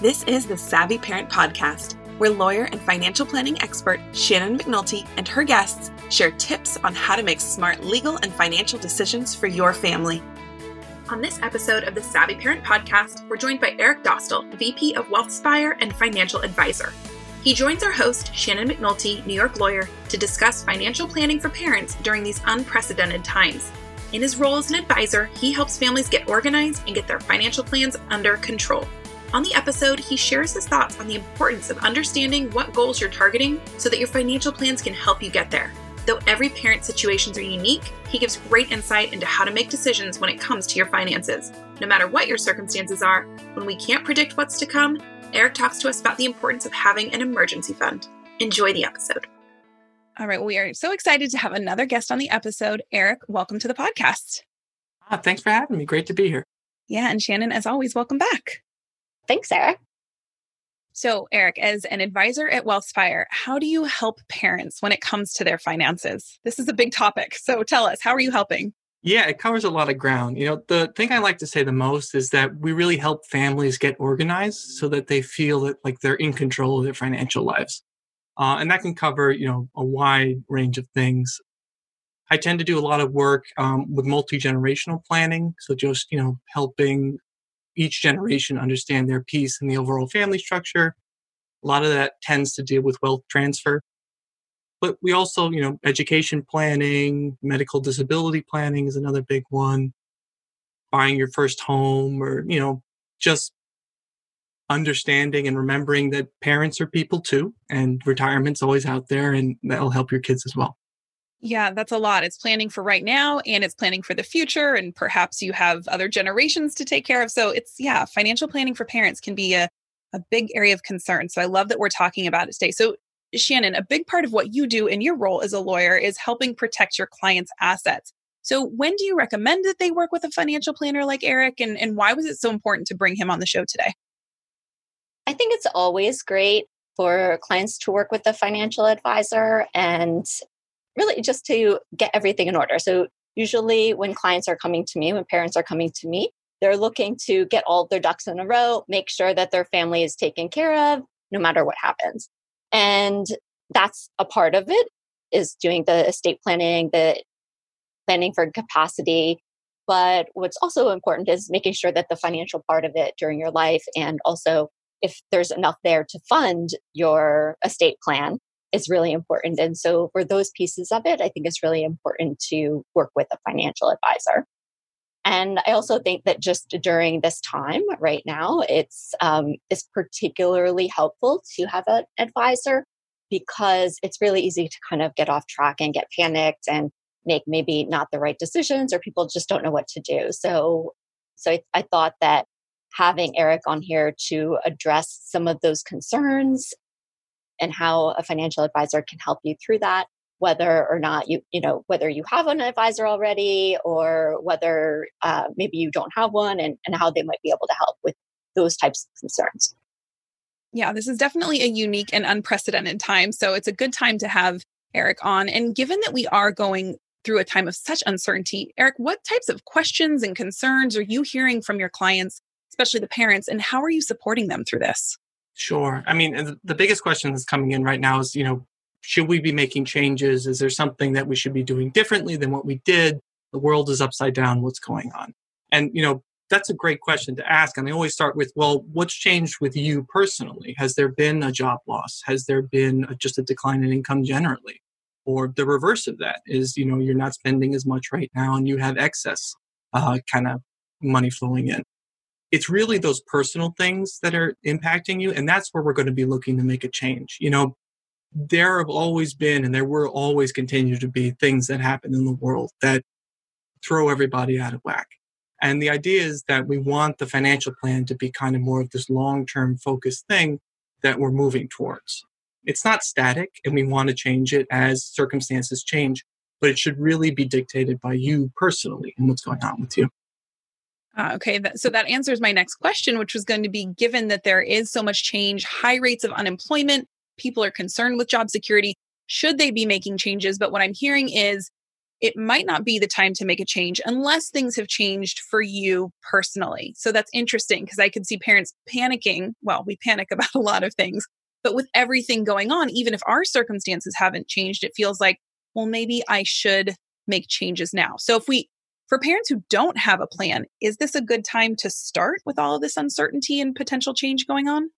This is the Savvy Parent Podcast, where lawyer and financial planning expert Shannon McNulty and her guests share tips on how to make smart legal and financial decisions for your family. On this episode of the Savvy Parent Podcast, we're joined by Eric Dostal, VP of WealthSpire and Financial Advisor. He joins our host, Shannon McNulty, New York lawyer, to discuss financial planning for parents during these unprecedented times. In his role as an advisor, he helps families get organized and get their financial plans under control. On the episode, he shares his thoughts on the importance of understanding what goals you're targeting so that your financial plans can help you get there. Though every parent's situations are unique, he gives great insight into how to make decisions when it comes to your finances. No matter what your circumstances are, when we can't predict what's to come, Eric talks to us about the importance of having an emergency fund. Enjoy the episode. All right, we are so excited to have another guest on the episode. Eric, welcome to the podcast. Ah, thanks for having me. Great to be here. Yeah, and Shannon, as always, welcome back. Thanks, Sarah. So, Eric, as an advisor at WealthSpire, how do you help parents when it comes to their finances? This is a big topic. So, tell us, how are you helping? Yeah, it covers a lot of ground. You know, the thing I like to say the most is that we really help families get organized so that they feel that like they're in control of their financial lives. Uh, and that can cover, you know, a wide range of things. I tend to do a lot of work um, with multi generational planning. So just, you know, helping each generation understand their piece in the overall family structure. A lot of that tends to deal with wealth transfer. But we also, you know, education planning, medical disability planning is another big one. Buying your first home or, you know, just understanding and remembering that parents are people too and retirement's always out there and that'll help your kids as well. Yeah, that's a lot. It's planning for right now and it's planning for the future. And perhaps you have other generations to take care of. So it's, yeah, financial planning for parents can be a, a big area of concern. So I love that we're talking about it today. So, Shannon, a big part of what you do in your role as a lawyer is helping protect your clients' assets. So, when do you recommend that they work with a financial planner like Eric? And, and why was it so important to bring him on the show today? I think it's always great for clients to work with a financial advisor. And really just to get everything in order. So usually when clients are coming to me, when parents are coming to me, they're looking to get all their ducks in a row, make sure that their family is taken care of no matter what happens. And that's a part of it is doing the estate planning, the planning for capacity. But what's also important is making sure that the financial part of it during your life and also if there's enough there to fund your estate plan is really important. And so for those pieces of it, I think it's really important to work with a financial advisor. And I also think that just during this time right now, it's um, it's particularly helpful to have an advisor because it's really easy to kind of get off track and get panicked and make maybe not the right decisions or people just don't know what to do. So so I, I thought that having Eric on here to address some of those concerns and how a financial advisor can help you through that whether or not you you know whether you have an advisor already or whether uh, maybe you don't have one and, and how they might be able to help with those types of concerns. Yeah this is definitely a unique and unprecedented time so it's a good time to have eric on and given that we are going through a time of such uncertainty eric what types of questions and concerns are you hearing from your clients especially the parents and how are you supporting them through this Sure. I mean, the biggest question that's coming in right now is, you know, should we be making changes? Is there something that we should be doing differently than what we did? The world is upside down. What's going on? And, you know, that's a great question to ask. And I always start with, well, what's changed with you personally? Has there been a job loss? Has there been a, just a decline in income generally? Or the reverse of that is, you know, you're not spending as much right now and you have excess uh, kind of money flowing in it's really those personal things that are impacting you. And that's where we're going to be looking to make a change. You know, there have always been and there will always continue to be things that happen in the world that throw everybody out of whack. And the idea is that we want the financial plan to be kind of more of this long term focused thing that we're moving towards. It's not static and we want to change it as circumstances change, but it should really be dictated by you personally and what's going on with you. Uh, okay, so that answers my next question, which was going to be given that there is so much change, high rates of unemployment, people are concerned with job security. Should they be making changes? But what I'm hearing is it might not be the time to make a change unless things have changed for you personally. So that's interesting because I could see parents panicking. Well, we panic about a lot of things, but with everything going on, even if our circumstances haven't changed, it feels like, well, maybe I should make changes now. So if we, for parents who don't have a plan, is this a good time to start with all of this uncertainty and potential change going on?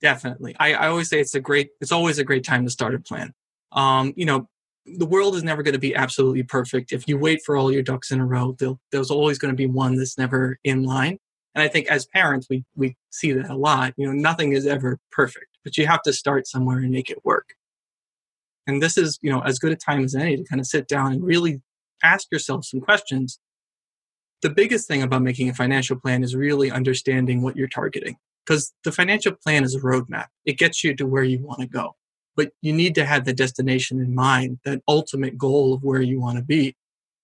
Definitely. I, I always say it's a great, it's always a great time to start a plan. Um, you know, the world is never going to be absolutely perfect. If you wait for all your ducks in a row, there's always going to be one that's never in line. And I think as parents, we, we see that a lot. You know, nothing is ever perfect, but you have to start somewhere and make it work. And this is, you know, as good a time as any to kind of sit down and really ask yourself some questions. The biggest thing about making a financial plan is really understanding what you're targeting because the financial plan is a roadmap. It gets you to where you want to go but you need to have the destination in mind, that ultimate goal of where you want to be.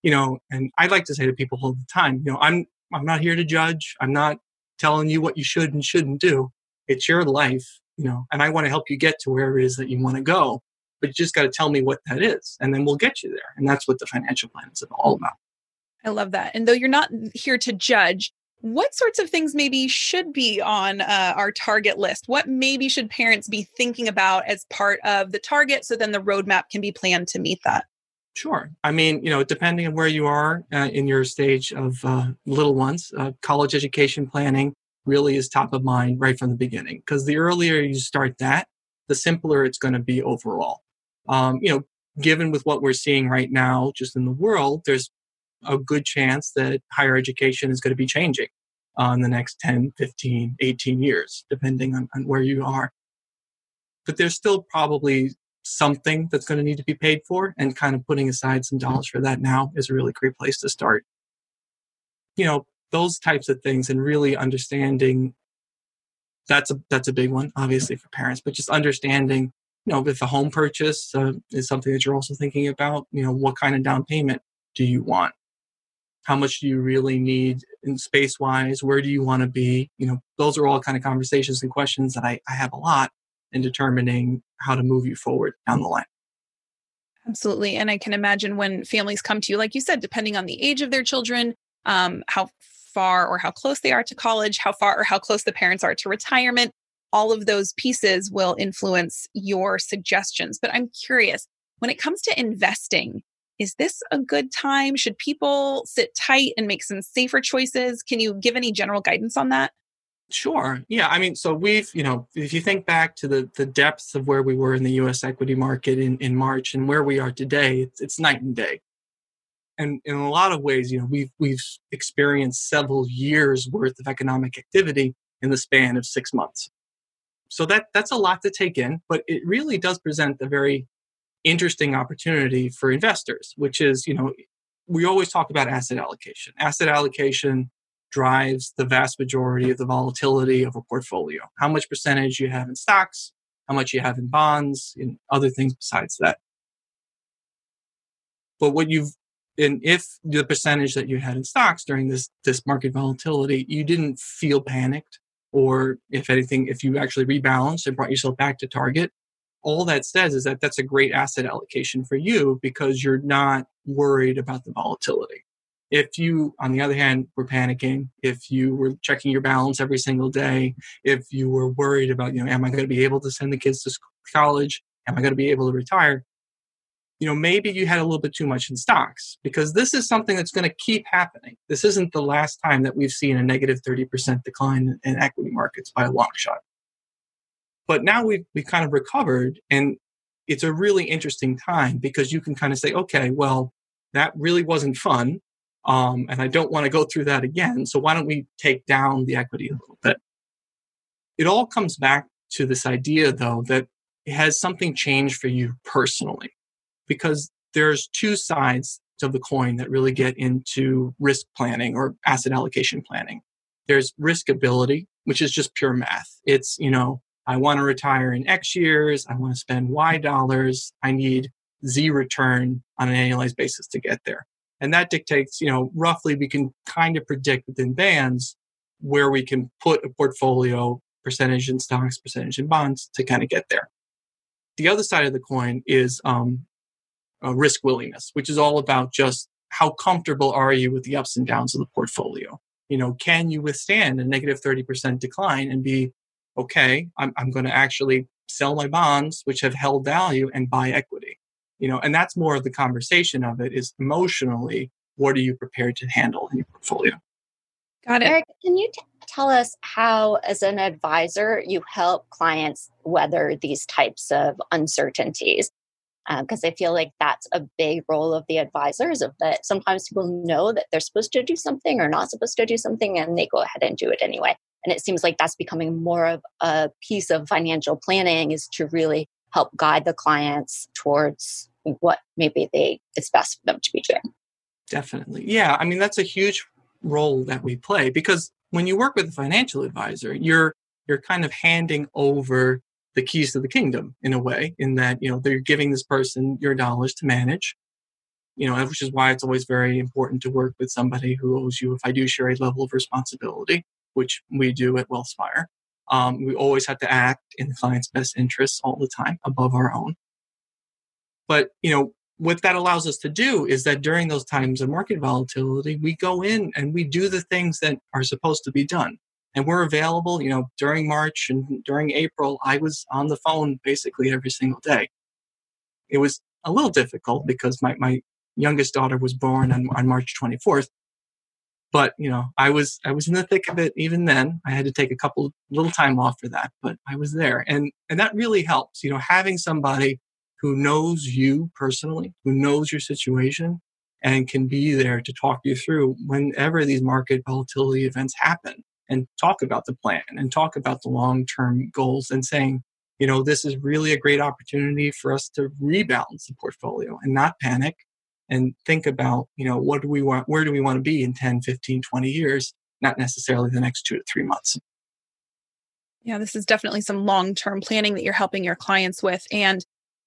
You know, and I like to say to people all the time, you know, I'm I'm not here to judge. I'm not telling you what you should and shouldn't do. It's your life, you know, and I want to help you get to where it is that you want to go. But you just got to tell me what that is, and then we'll get you there. And that's what the financial plan is all about. I love that. And though you're not here to judge, what sorts of things maybe should be on uh, our target list? What maybe should parents be thinking about as part of the target so then the roadmap can be planned to meet that? Sure. I mean, you know, depending on where you are uh, in your stage of uh, little ones, uh, college education planning really is top of mind right from the beginning. Because the earlier you start that, the simpler it's going to be overall. Um, you know, given with what we're seeing right now, just in the world, there's a good chance that higher education is going to be changing uh, in the next 10, 15, 18 years, depending on, on where you are. But there's still probably something that's going to need to be paid for, and kind of putting aside some dollars for that now is a really great place to start. You know, those types of things and really understanding that's a that's a big one obviously for parents but just understanding you know if a home purchase uh, is something that you're also thinking about you know what kind of down payment do you want how much do you really need in space wise where do you want to be? You know those are all kind of conversations and questions that I, I have a lot in determining how to move you forward down the line. Absolutely and i can imagine when families come to you like you said depending on the age of their children um, how far or how close they are to college how far or how close the parents are to retirement all of those pieces will influence your suggestions. But i'm curious when it comes to investing is this a good time? Should people sit tight and make some safer choices? Can you give any general guidance on that? Sure. Yeah. I mean, so we've, you know, if you think back to the the depths of where we were in the US equity market in, in March and where we are today, it's, it's night and day. And in a lot of ways, you know, we've we've experienced several years worth of economic activity in the span of six months. So that that's a lot to take in, but it really does present a very interesting opportunity for investors, which is, you know, we always talk about asset allocation. Asset allocation drives the vast majority of the volatility of a portfolio. How much percentage you have in stocks, how much you have in bonds, and other things besides that. But what you've and if the percentage that you had in stocks during this this market volatility, you didn't feel panicked, or if anything, if you actually rebalanced and brought yourself back to target, all that says is that that's a great asset allocation for you because you're not worried about the volatility. If you, on the other hand, were panicking, if you were checking your balance every single day, if you were worried about, you know, am I going to be able to send the kids to college? Am I going to be able to retire? You know, maybe you had a little bit too much in stocks because this is something that's going to keep happening. This isn't the last time that we've seen a negative 30% decline in equity markets by a long shot. But now we've, we kind of recovered and it's a really interesting time because you can kind of say, okay, well, that really wasn't fun. Um, and I don't want to go through that again. So why don't we take down the equity a little bit? It all comes back to this idea, though, that has something changed for you personally? Because there's two sides of the coin that really get into risk planning or asset allocation planning. There's riskability, which is just pure math. It's, you know, I want to retire in X years. I want to spend Y dollars. I need Z return on an annualized basis to get there. And that dictates, you know, roughly we can kind of predict within bands where we can put a portfolio percentage in stocks, percentage in bonds to kind of get there. The other side of the coin is um, uh, risk willingness, which is all about just how comfortable are you with the ups and downs of the portfolio? You know, can you withstand a negative 30% decline and be, okay, I'm, I'm going to actually sell my bonds, which have held value, and buy equity? You know, and that's more of the conversation of it is emotionally, what are you prepared to handle in your portfolio? Got it. Eric, can you t- tell us how, as an advisor, you help clients weather these types of uncertainties? Because uh, I feel like that's a big role of the advisors. Of that, sometimes people know that they're supposed to do something or not supposed to do something, and they go ahead and do it anyway. And it seems like that's becoming more of a piece of financial planning is to really help guide the clients towards what maybe they it's best for them to be doing. Definitely, yeah. I mean, that's a huge role that we play because when you work with a financial advisor, you're you're kind of handing over the keys to the kingdom in a way, in that you know they're giving this person your dollars to manage. You know, which is why it's always very important to work with somebody who owes you a fiduciary level of responsibility, which we do at WealthSpire. Um, we always have to act in the client's best interests all the time, above our own. But you know, what that allows us to do is that during those times of market volatility, we go in and we do the things that are supposed to be done. And we're available, you know, during March and during April, I was on the phone basically every single day. It was a little difficult because my, my youngest daughter was born on, on March 24th. But, you know, I was, I was in the thick of it even then. I had to take a couple little time off for that, but I was there. And, and that really helps, you know, having somebody who knows you personally, who knows your situation, and can be there to talk you through whenever these market volatility events happen and talk about the plan and talk about the long term goals and saying, you know, this is really a great opportunity for us to rebalance the portfolio and not panic and think about, you know, what do we want, where do we want to be in 10, 15, 20 years, not necessarily the next two to three months. Yeah, this is definitely some long term planning that you're helping your clients with. And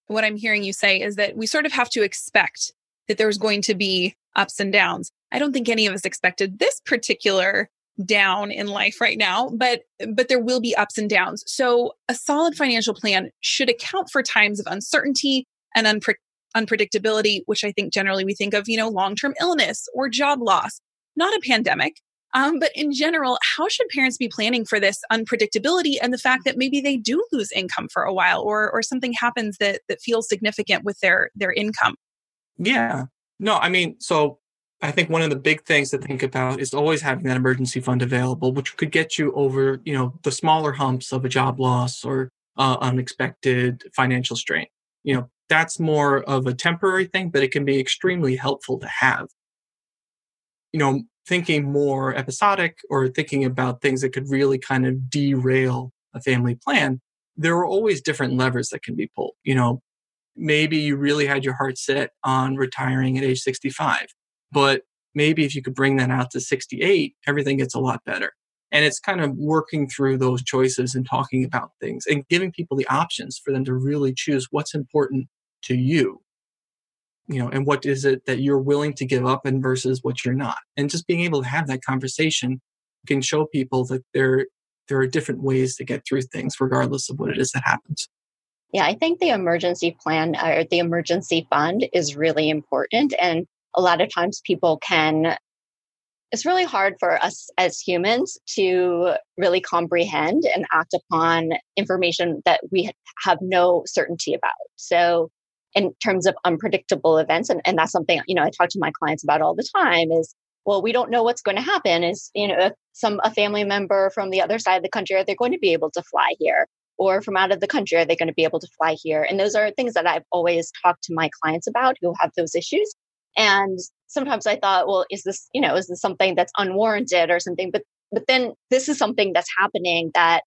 what I'm hearing you say is that we sort of have to expect that there's going to be ups and downs. I don't think any of us expected this particular down in life right now, but but there will be ups and downs. So a solid financial plan should account for times of uncertainty and unpre- unpredictability, which I think generally we think of, you know, long-term illness or job loss, not a pandemic. Um, but in general, how should parents be planning for this unpredictability and the fact that maybe they do lose income for a while or or something happens that that feels significant with their their income? Yeah. No, I mean, so I think one of the big things to think about is always having that emergency fund available, which could get you over, you know, the smaller humps of a job loss or uh, unexpected financial strain. You know, that's more of a temporary thing, but it can be extremely helpful to have. You know, thinking more episodic or thinking about things that could really kind of derail a family plan, there are always different levers that can be pulled. You know, maybe you really had your heart set on retiring at age 65, but maybe if you could bring that out to 68, everything gets a lot better. And it's kind of working through those choices and talking about things and giving people the options for them to really choose what's important to you you know, and what is it that you're willing to give up and versus what you're not. And just being able to have that conversation can show people that there there are different ways to get through things regardless of what it is that happens. Yeah, I think the emergency plan uh, or the emergency fund is really important and a lot of times people can it's really hard for us as humans to really comprehend and act upon information that we have no certainty about. So in terms of unpredictable events and, and that's something you know i talk to my clients about all the time is well we don't know what's going to happen. Is you know some a family member from the other side of the country are they going to be able to fly here? Or from out of the country are they going to be able to fly here? And those are things that i've always talked to my clients about who have those issues. And sometimes i thought well is this you know is this something that's unwarranted or something? But but then this is something that's happening that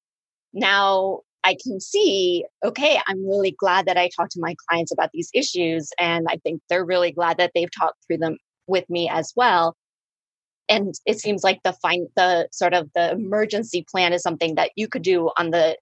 now I can see, okay, I'm really glad that I talked to my clients about these issues. And I think they're really glad that they've talked through them with me as well. And it seems like the fine, the sort of the emergency plan is something that you could do on the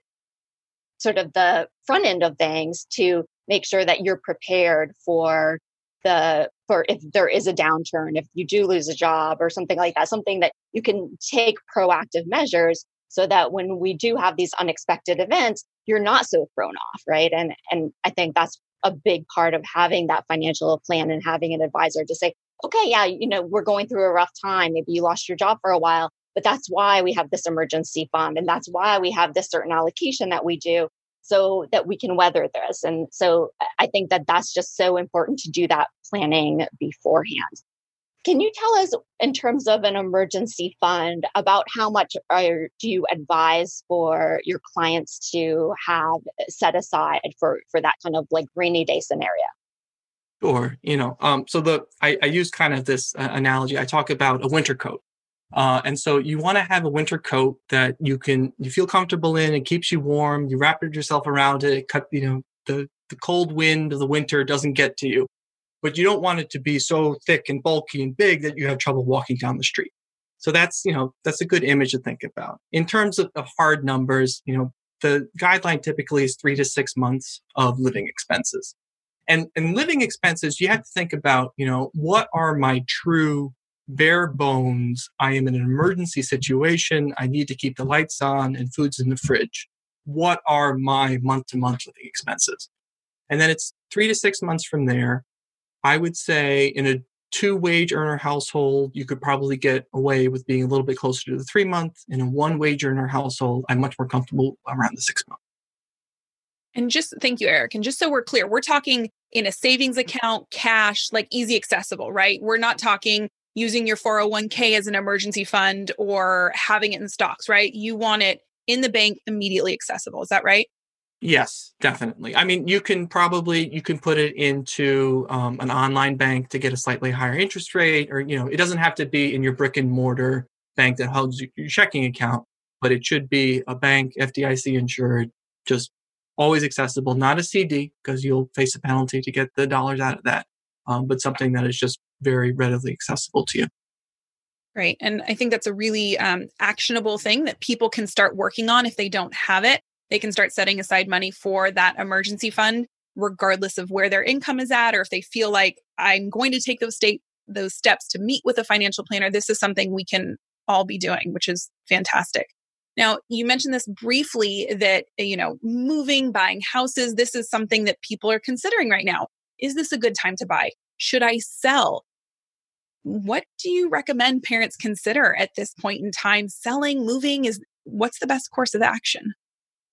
sort of the front end of things to make sure that you're prepared for the for if there is a downturn if you do lose a job or something like that something that you can take proactive measures so that when we do have these unexpected events you're not so thrown off right and and i think that's a big part of having that financial plan and having an advisor to say, okay, yeah, you know, we're going through a rough time. Maybe you lost your job for a while, but that's why we have this emergency fund and that's why we have this certain allocation that we do so that we can weather this. And so I think that that's just so important to do that planning beforehand. Can you tell us, in terms of an emergency fund, about how much are, do you advise for your clients to have set aside for for that kind of like rainy day scenario? Sure. You know, um, so the I, I use kind of this uh, analogy. I talk about a winter coat. Uh, and so you want to have a winter coat that you can you feel comfortable in and keeps you warm. You wrap yourself around it. Cut you know the the cold wind of the winter doesn't get to you, but you don't want it to be so thick and bulky and big that you have trouble walking down the street. So that's you know that's a good image to think about. In terms of, of hard numbers, you know the guideline typically is three to six months of living expenses. And, and living expenses, you have to think about, you know, what are my true bare bones, I am in an emergency situation. I need to keep the lights on and food's in the fridge. What are my month to month living expenses? And then it's three to six months from there. I would say in a two wage earner household, you could probably get away with being a little bit closer to the three month. In a one wage earner household, I'm much more comfortable around the six month. And just thank you, Eric. And just so we're clear, we're talking in a savings mm-hmm. account, cash, like easy accessible, right? We're not talking using your 401k as an emergency fund or having it in stocks, right? You want it in the bank immediately accessible. Is that right? Yes, definitely. I mean, you can probably you can put it into um, an online bank to get a slightly higher interest rate, or you know, it doesn't have to be in your brick and mortar bank that holds your checking account, but it should be a bank FDIC insured, just always accessible, not a CD because you'll face a penalty to get the dollars out of that, um, but something that is just very readily accessible to you. Right. And I think that's a really um, actionable thing that people can start working on if they don't have it. They can start setting aside money for that emergency fund, regardless of where their income is at, or if they feel like I'm going to take those state those steps to meet with a financial planner. This is something we can all be doing, which is fantastic. Now, you mentioned this briefly that, you know, moving, buying houses, this is something that people are considering right now. Is this a good time to buy? Should I sell? What do you recommend parents consider at this point in time? Selling, moving is what's the best course of action?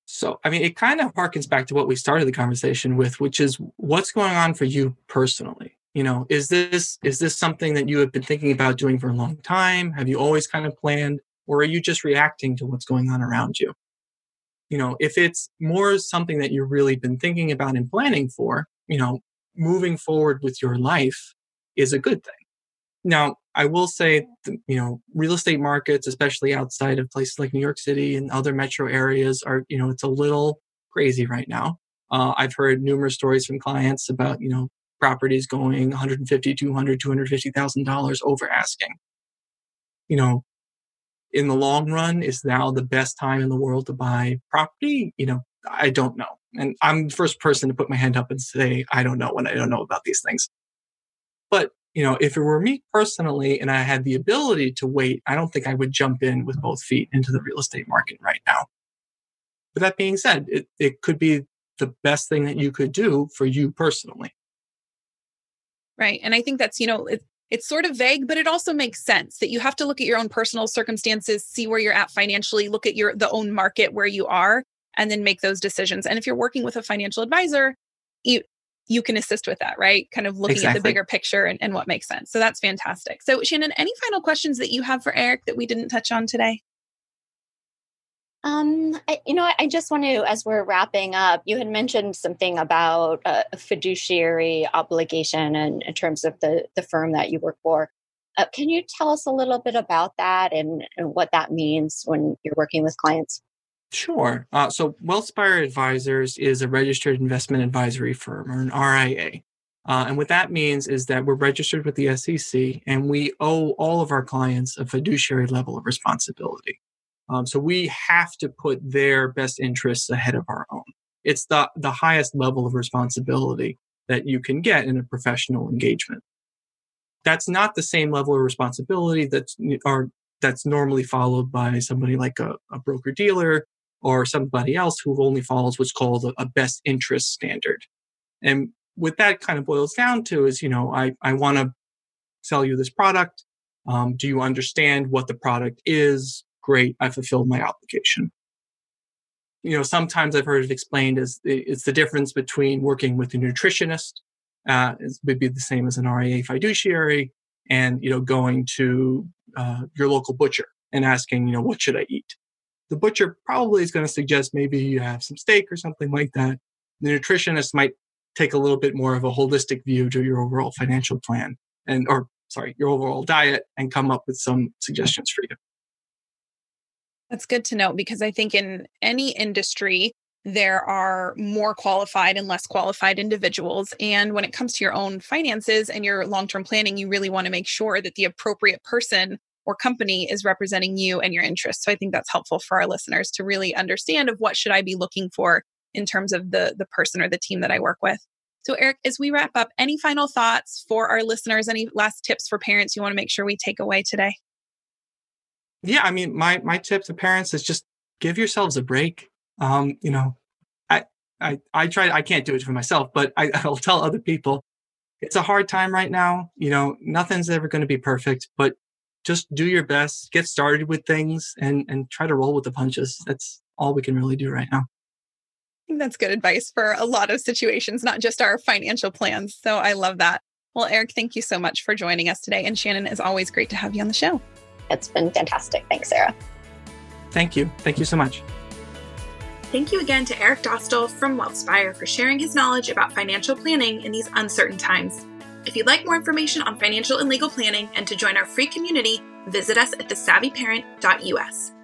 So, I mean, it kind of harkens back to what we started the conversation with, which is what's going on for you personally. You know, is this is this something that you have been thinking about doing for a long time? Have you always kind of planned, or are you just reacting to what's going on around you? You know, if it's more something that you've really been thinking about and planning for, you know, moving forward with your life is a good thing. Now, I will say, you know, real estate markets, especially outside of places like New York City and other metro areas, are, you know, it's a little crazy right now. Uh, I've heard numerous stories from clients about, you know, properties going 150, 200, 250,000 dollars over asking. You know, in the long run, is now the best time in the world to buy property? You know, I don't know. And I'm the first person to put my hand up and say, I don't know when I don't know about these things. But, you know, if it were me personally and I had the ability to wait, I don't think I would jump in with both feet into the real estate market right now. But that being said, it, it could be the best thing that you could do for you personally. Right. And I think that's, you know, it, it's sort of vague, but it also makes sense that you have to look at your own personal circumstances, see where you're at financially, look at your the own market where you are, and then make those decisions. And if you're working with a financial advisor, you you can assist with that, right? Kind of looking exactly. at the bigger picture and, and what makes sense. So that's fantastic. So Shannon, any final questions that you have for Eric that we didn't touch on today? Um, I, you know, I just want to, as we're wrapping up, you had mentioned something about a fiduciary obligation and in, in terms of the the firm that you work for. Uh, can you tell us a little bit about that and, and what that means when you're working with clients? Sure. Uh, so WealthSpire Advisors is a registered investment advisory firm or an RIA. Uh, and what that means is that we're registered with the SEC and we owe all of our clients a fiduciary level of responsibility. Um, so we have to put their best interests ahead of our own. It's the, the highest level of responsibility that you can get in a professional engagement. That's not the same level of responsibility that's, or, that's normally followed by somebody like a, a broker dealer or somebody else who only follows what's called a, best interest standard. And what that kind of boils down to is, you know, I, I want to sell you this product. Um, do you understand what the product is? Great. I fulfilled my obligation. You know, sometimes I've heard it explained as it's the difference between working with a nutritionist, uh, it would be the same as an RIA fiduciary, and, you know, going to uh, your local butcher and asking, you know, what should I eat? The butcher probably is going to suggest maybe you have some steak or something like that. The nutritionist might take a little bit more of a holistic view to your overall financial plan and, or sorry, your overall diet and come up with some suggestions for you. That's good to know because I think in any industry, there are more qualified and less qualified individuals. And when it comes to your own finances and your long term planning, you really want to make sure that the appropriate person or company is representing you and your interests. So I think that's helpful for our listeners to really understand of what should I be looking for in terms of the the person or the team that I work with. So Eric, as we wrap up, any final thoughts for our listeners? Any last tips for parents you want to make sure we take away today? Yeah, I mean, my my tip to parents is just give yourselves a break. Um, you know, I I I try I can't do it for myself, but I, I'll tell other people it's a hard time right now. You know, nothing's ever going to be perfect, but just do your best, get started with things and and try to roll with the punches. That's all we can really do right now I think that's good advice for a lot of situations, not just our financial plans. So I love that. Well, Eric, thank you so much for joining us today. And Shannon, is always great to have you on the show. It's been fantastic. Thanks, Sarah. Thank you. Thank you so much. Thank you again to Eric Dostal from WealthSpire for sharing his knowledge about financial planning in these uncertain times. If you'd like more information on financial and legal planning and to join our free community, visit us at thesavvyparent.us.